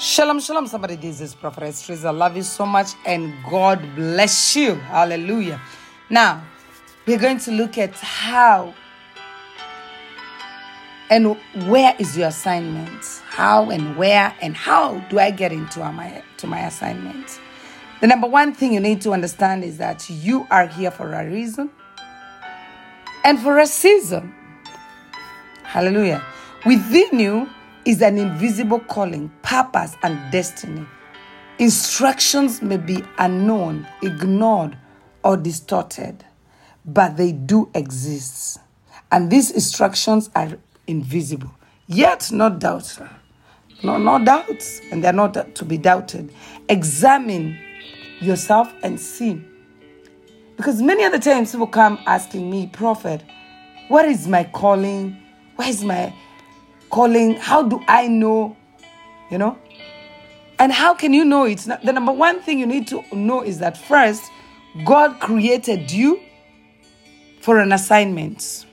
Shalom, shalom, somebody. This is Prophetess Triz. I love you so much and God bless you. Hallelujah. Now, we're going to look at how and where is your assignment? How and where and how do I get into my to my assignment? The number one thing you need to understand is that you are here for a reason and for a season. Hallelujah. Within you is an invisible calling, purpose, and destiny. Instructions may be unknown, ignored, or distorted, but they do exist. And these instructions are invisible, yet not doubted. No, no doubts, and they're not to be doubted. Examine yourself and see. Because many other times people come asking me, Prophet, what is my calling? Where is my calling? How do I know? You know? And how can you know it? The number one thing you need to know is that first, God created you for an assignment.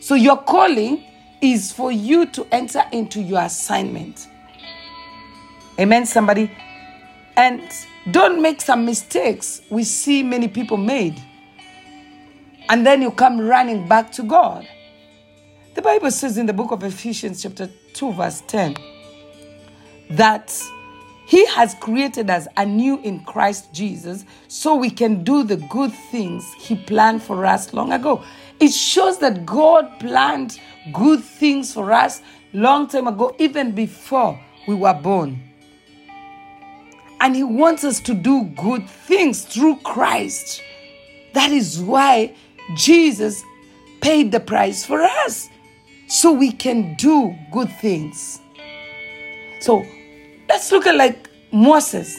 So your calling is for you to enter into your assignment. Amen, somebody? And don't make some mistakes we see many people made. And then you come running back to God. The Bible says in the book of Ephesians, chapter 2, verse 10, that He has created us anew in Christ Jesus so we can do the good things He planned for us long ago. It shows that God planned good things for us long time ago, even before we were born. And He wants us to do good things through Christ. That is why Jesus paid the price for us so we can do good things. So let's look at like Moses.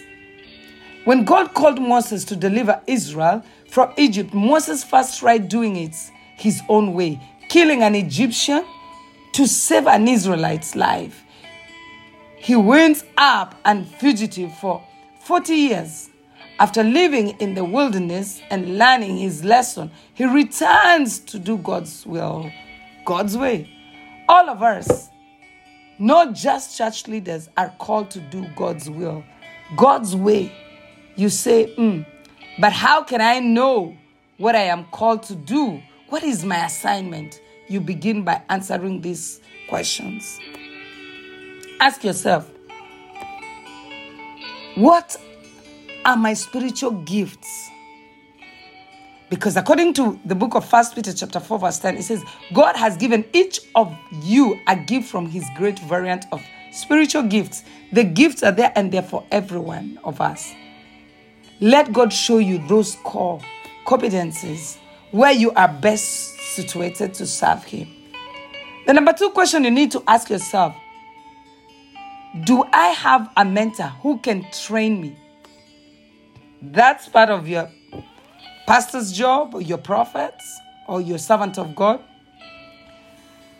When God called Moses to deliver Israel from Egypt, Moses first tried doing it his own way, killing an Egyptian to save an Israelite's life. He went up and fugitive for 40 years. After living in the wilderness and learning his lesson, he returns to do God's will, God's way. All of us, not just church leaders, are called to do God's will, God's way. You say, mm, but how can I know what I am called to do? What is my assignment? You begin by answering these questions. Ask yourself, what are my spiritual gifts? Because according to the book of First Peter chapter 4 verse 10 it says God has given each of you a gift from his great variant of spiritual gifts. The gifts are there and they're for every one of us. Let God show you those core competencies where you are best situated to serve him. The number 2 question you need to ask yourself, do I have a mentor who can train me? That's part of your pastor's job, or your prophets, or your servant of God.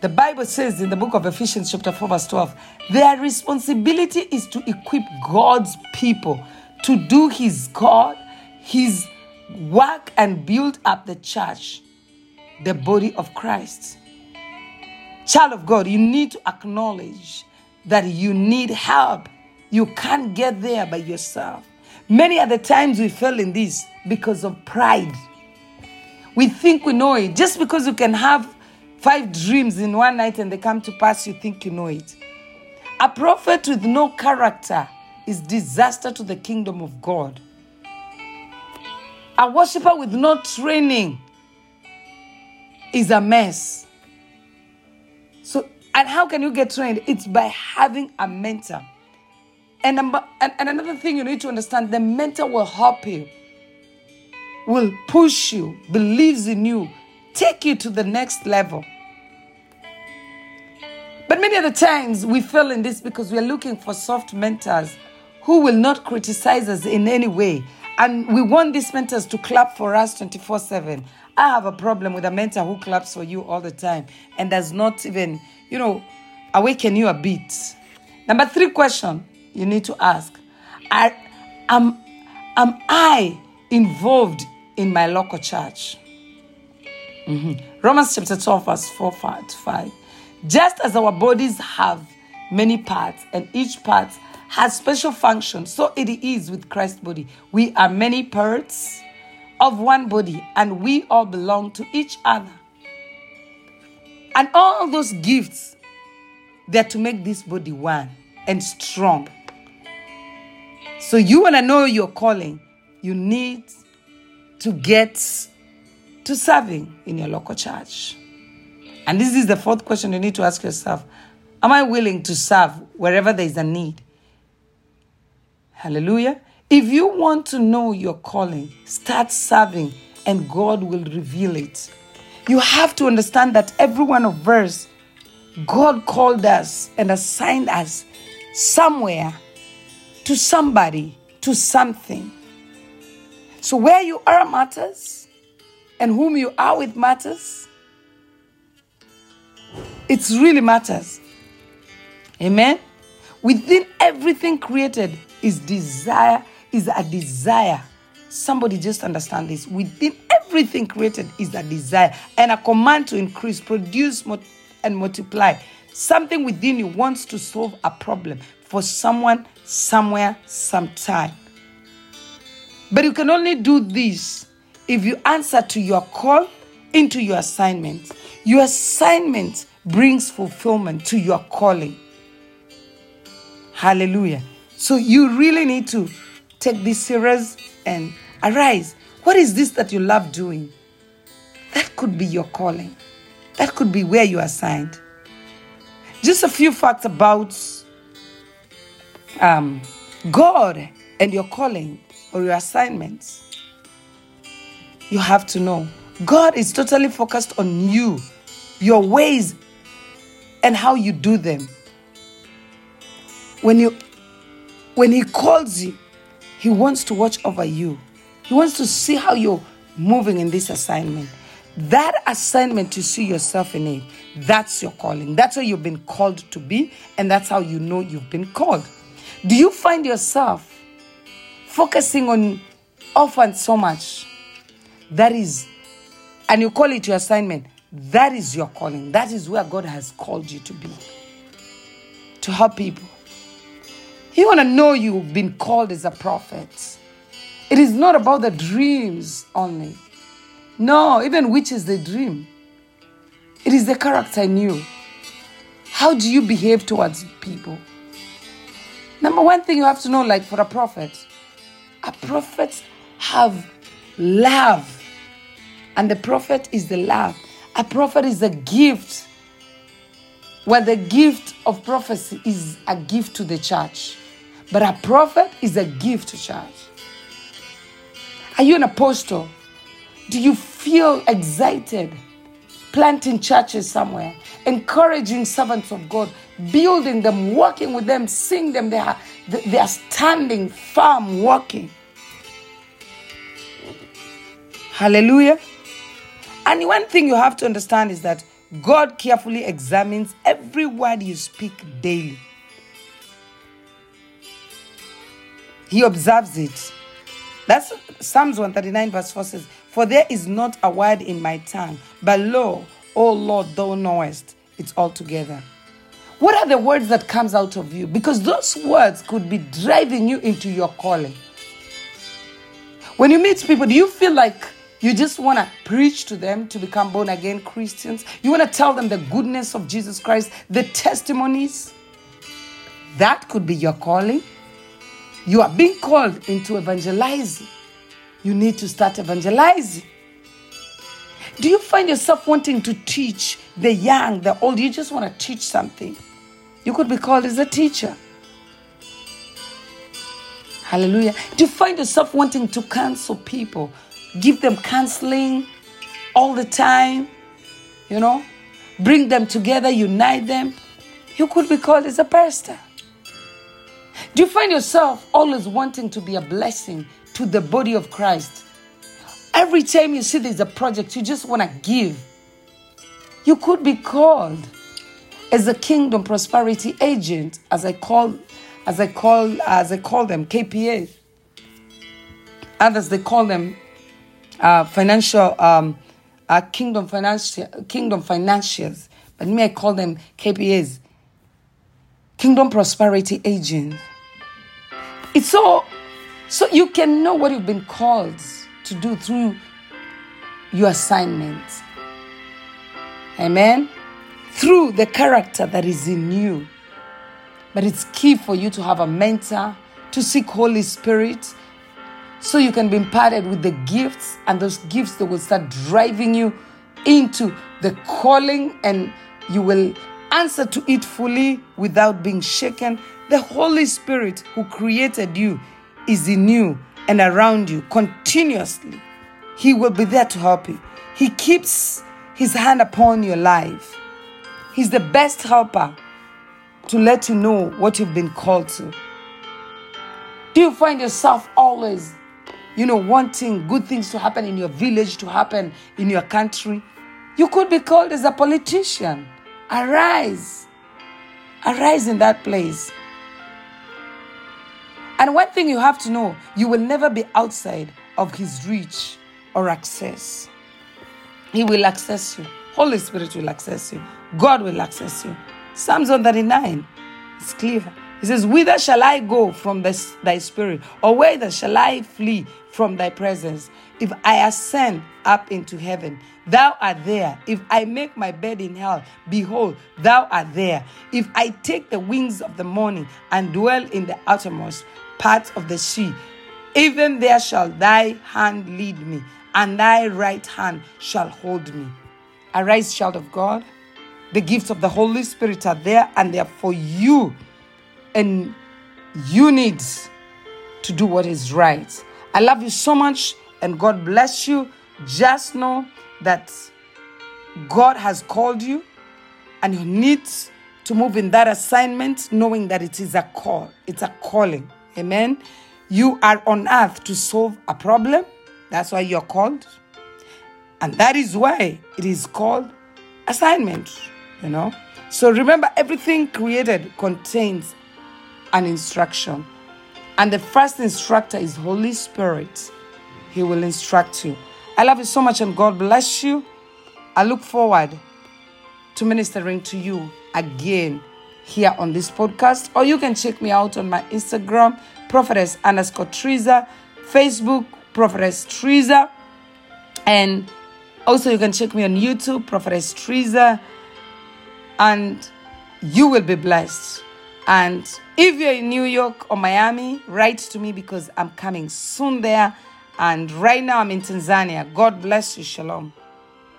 The Bible says in the book of Ephesians, chapter 4, verse 12, their responsibility is to equip God's people to do His God, His work, and build up the church, the body of Christ. Child of God, you need to acknowledge that you need help. You can't get there by yourself. Many other times we fail in this because of pride. We think we know it. Just because you can have five dreams in one night and they come to pass, you think you know it. A prophet with no character is disaster to the kingdom of God. A worshiper with no training is a mess. So, and how can you get trained? It's by having a mentor. And, and, and another thing you need to understand the mentor will help you, will push you, believes in you, take you to the next level. But many other times we fail in this because we are looking for soft mentors who will not criticize us in any way. And we want these mentors to clap for us 24 7. I have a problem with a mentor who claps for you all the time and does not even, you know, awaken you a bit. Number three question you need to ask are, am, am I involved in my local church? Mm-hmm. Romans chapter 12, verse 4 to 5. Just as our bodies have many parts, and each part has special functions. So it is with Christ's body. We are many parts of one body, and we all belong to each other. And all those gifts, they're to make this body one and strong. So you want to know your calling, you need to get to serving in your local church. And this is the fourth question you need to ask yourself Am I willing to serve wherever there is a need? Hallelujah. If you want to know your calling, start serving and God will reveal it. You have to understand that every one of us, God called us and assigned us somewhere to somebody, to something. So, where you are matters, and whom you are with matters. It really matters. Amen. Within everything created is desire, is a desire. Somebody just understand this. Within everything created is a desire and a command to increase, produce, and multiply. Something within you wants to solve a problem for someone, somewhere, sometime. But you can only do this if you answer to your call into your assignment. Your assignment brings fulfillment to your calling. Hallelujah. So you really need to take this serious and arise. What is this that you love doing? That could be your calling. That could be where you are assigned. Just a few facts about um, God and your calling or your assignments. You have to know God is totally focused on you, your ways, and how you do them. When you when he calls you, he wants to watch over you. He wants to see how you're moving in this assignment. That assignment to see yourself in it, that's your calling. That's what you've been called to be, and that's how you know you've been called. Do you find yourself focusing on often so much? That is, and you call it your assignment, that is your calling. That is where God has called you to be. To help people. You want to know you've been called as a prophet. It is not about the dreams only. No, even which is the dream. It is the character in you. How do you behave towards people? Number one thing you have to know, like for a prophet, a prophet have love. And the prophet is the love. A prophet is a gift. Well, the gift of prophecy is a gift to the church. But a prophet is a gift to church. Are you an apostle? Do you feel excited planting churches somewhere, encouraging servants of God, building them, working with them, seeing them? They are, they are standing firm, working. Hallelujah. And one thing you have to understand is that God carefully examines every word you speak daily. He observes it. That's Psalms 139, verse 4 says, For there is not a word in my tongue, but lo, O Lord, thou knowest it altogether. What are the words that comes out of you? Because those words could be driving you into your calling. When you meet people, do you feel like you just want to preach to them to become born again Christians? You want to tell them the goodness of Jesus Christ, the testimonies? That could be your calling. You are being called into evangelizing. You need to start evangelizing. Do you find yourself wanting to teach the young, the old? You just want to teach something. You could be called as a teacher. Hallelujah. Do you find yourself wanting to counsel people? Give them counseling all the time? You know? Bring them together, unite them? You could be called as a pastor. Do you find yourself always wanting to be a blessing to the body of Christ? Every time you see there's a project, you just want to give. You could be called as a kingdom prosperity agent, as I call, as I call, as I call them, KPA. Others they call them uh, financial, um, uh, kingdom financial, kingdom financials. But me, I call them KPAs, kingdom prosperity agents. It's so so you can know what you've been called to do through your assignment. Amen. Through the character that is in you. But it's key for you to have a mentor, to seek Holy Spirit, so you can be imparted with the gifts, and those gifts that will start driving you into the calling, and you will answer to it fully without being shaken. The Holy Spirit who created you is in you and around you continuously. He will be there to help you. He keeps his hand upon your life. He's the best helper to let you know what you've been called to. Do you find yourself always, you know, wanting good things to happen in your village, to happen in your country? You could be called as a politician. Arise. Arise in that place. And one thing you have to know you will never be outside of His reach or access. He will access you. Holy Spirit will access you. God will access you. Psalms 139 is clear. He says, Whither shall I go from this, thy spirit? Or whither shall I flee from thy presence? If I ascend up into heaven, thou art there. If I make my bed in hell, behold, thou art there. If I take the wings of the morning and dwell in the outermost parts of the sea, even there shall thy hand lead me, and thy right hand shall hold me. Arise, child of God. The gifts of the Holy Spirit are there, and they are for you. And you need to do what is right. I love you so much, and God bless you. Just know that God has called you, and you need to move in that assignment, knowing that it is a call, it's a calling. Amen. You are on earth to solve a problem. That's why you're called. And that is why it is called assignment, you know. So remember, everything created contains an instruction. And the first instructor is Holy Spirit. He will instruct you. I love you so much and God bless you. I look forward to ministering to you again here on this podcast. Or you can check me out on my Instagram, prophetess underscore Trizah, Facebook, prophetess Trizah, and also you can check me on YouTube, prophetess Trizah, and you will be blessed. And if you're in New York or Miami, write to me because I'm coming soon there. And right now I'm in Tanzania. God bless you. Shalom.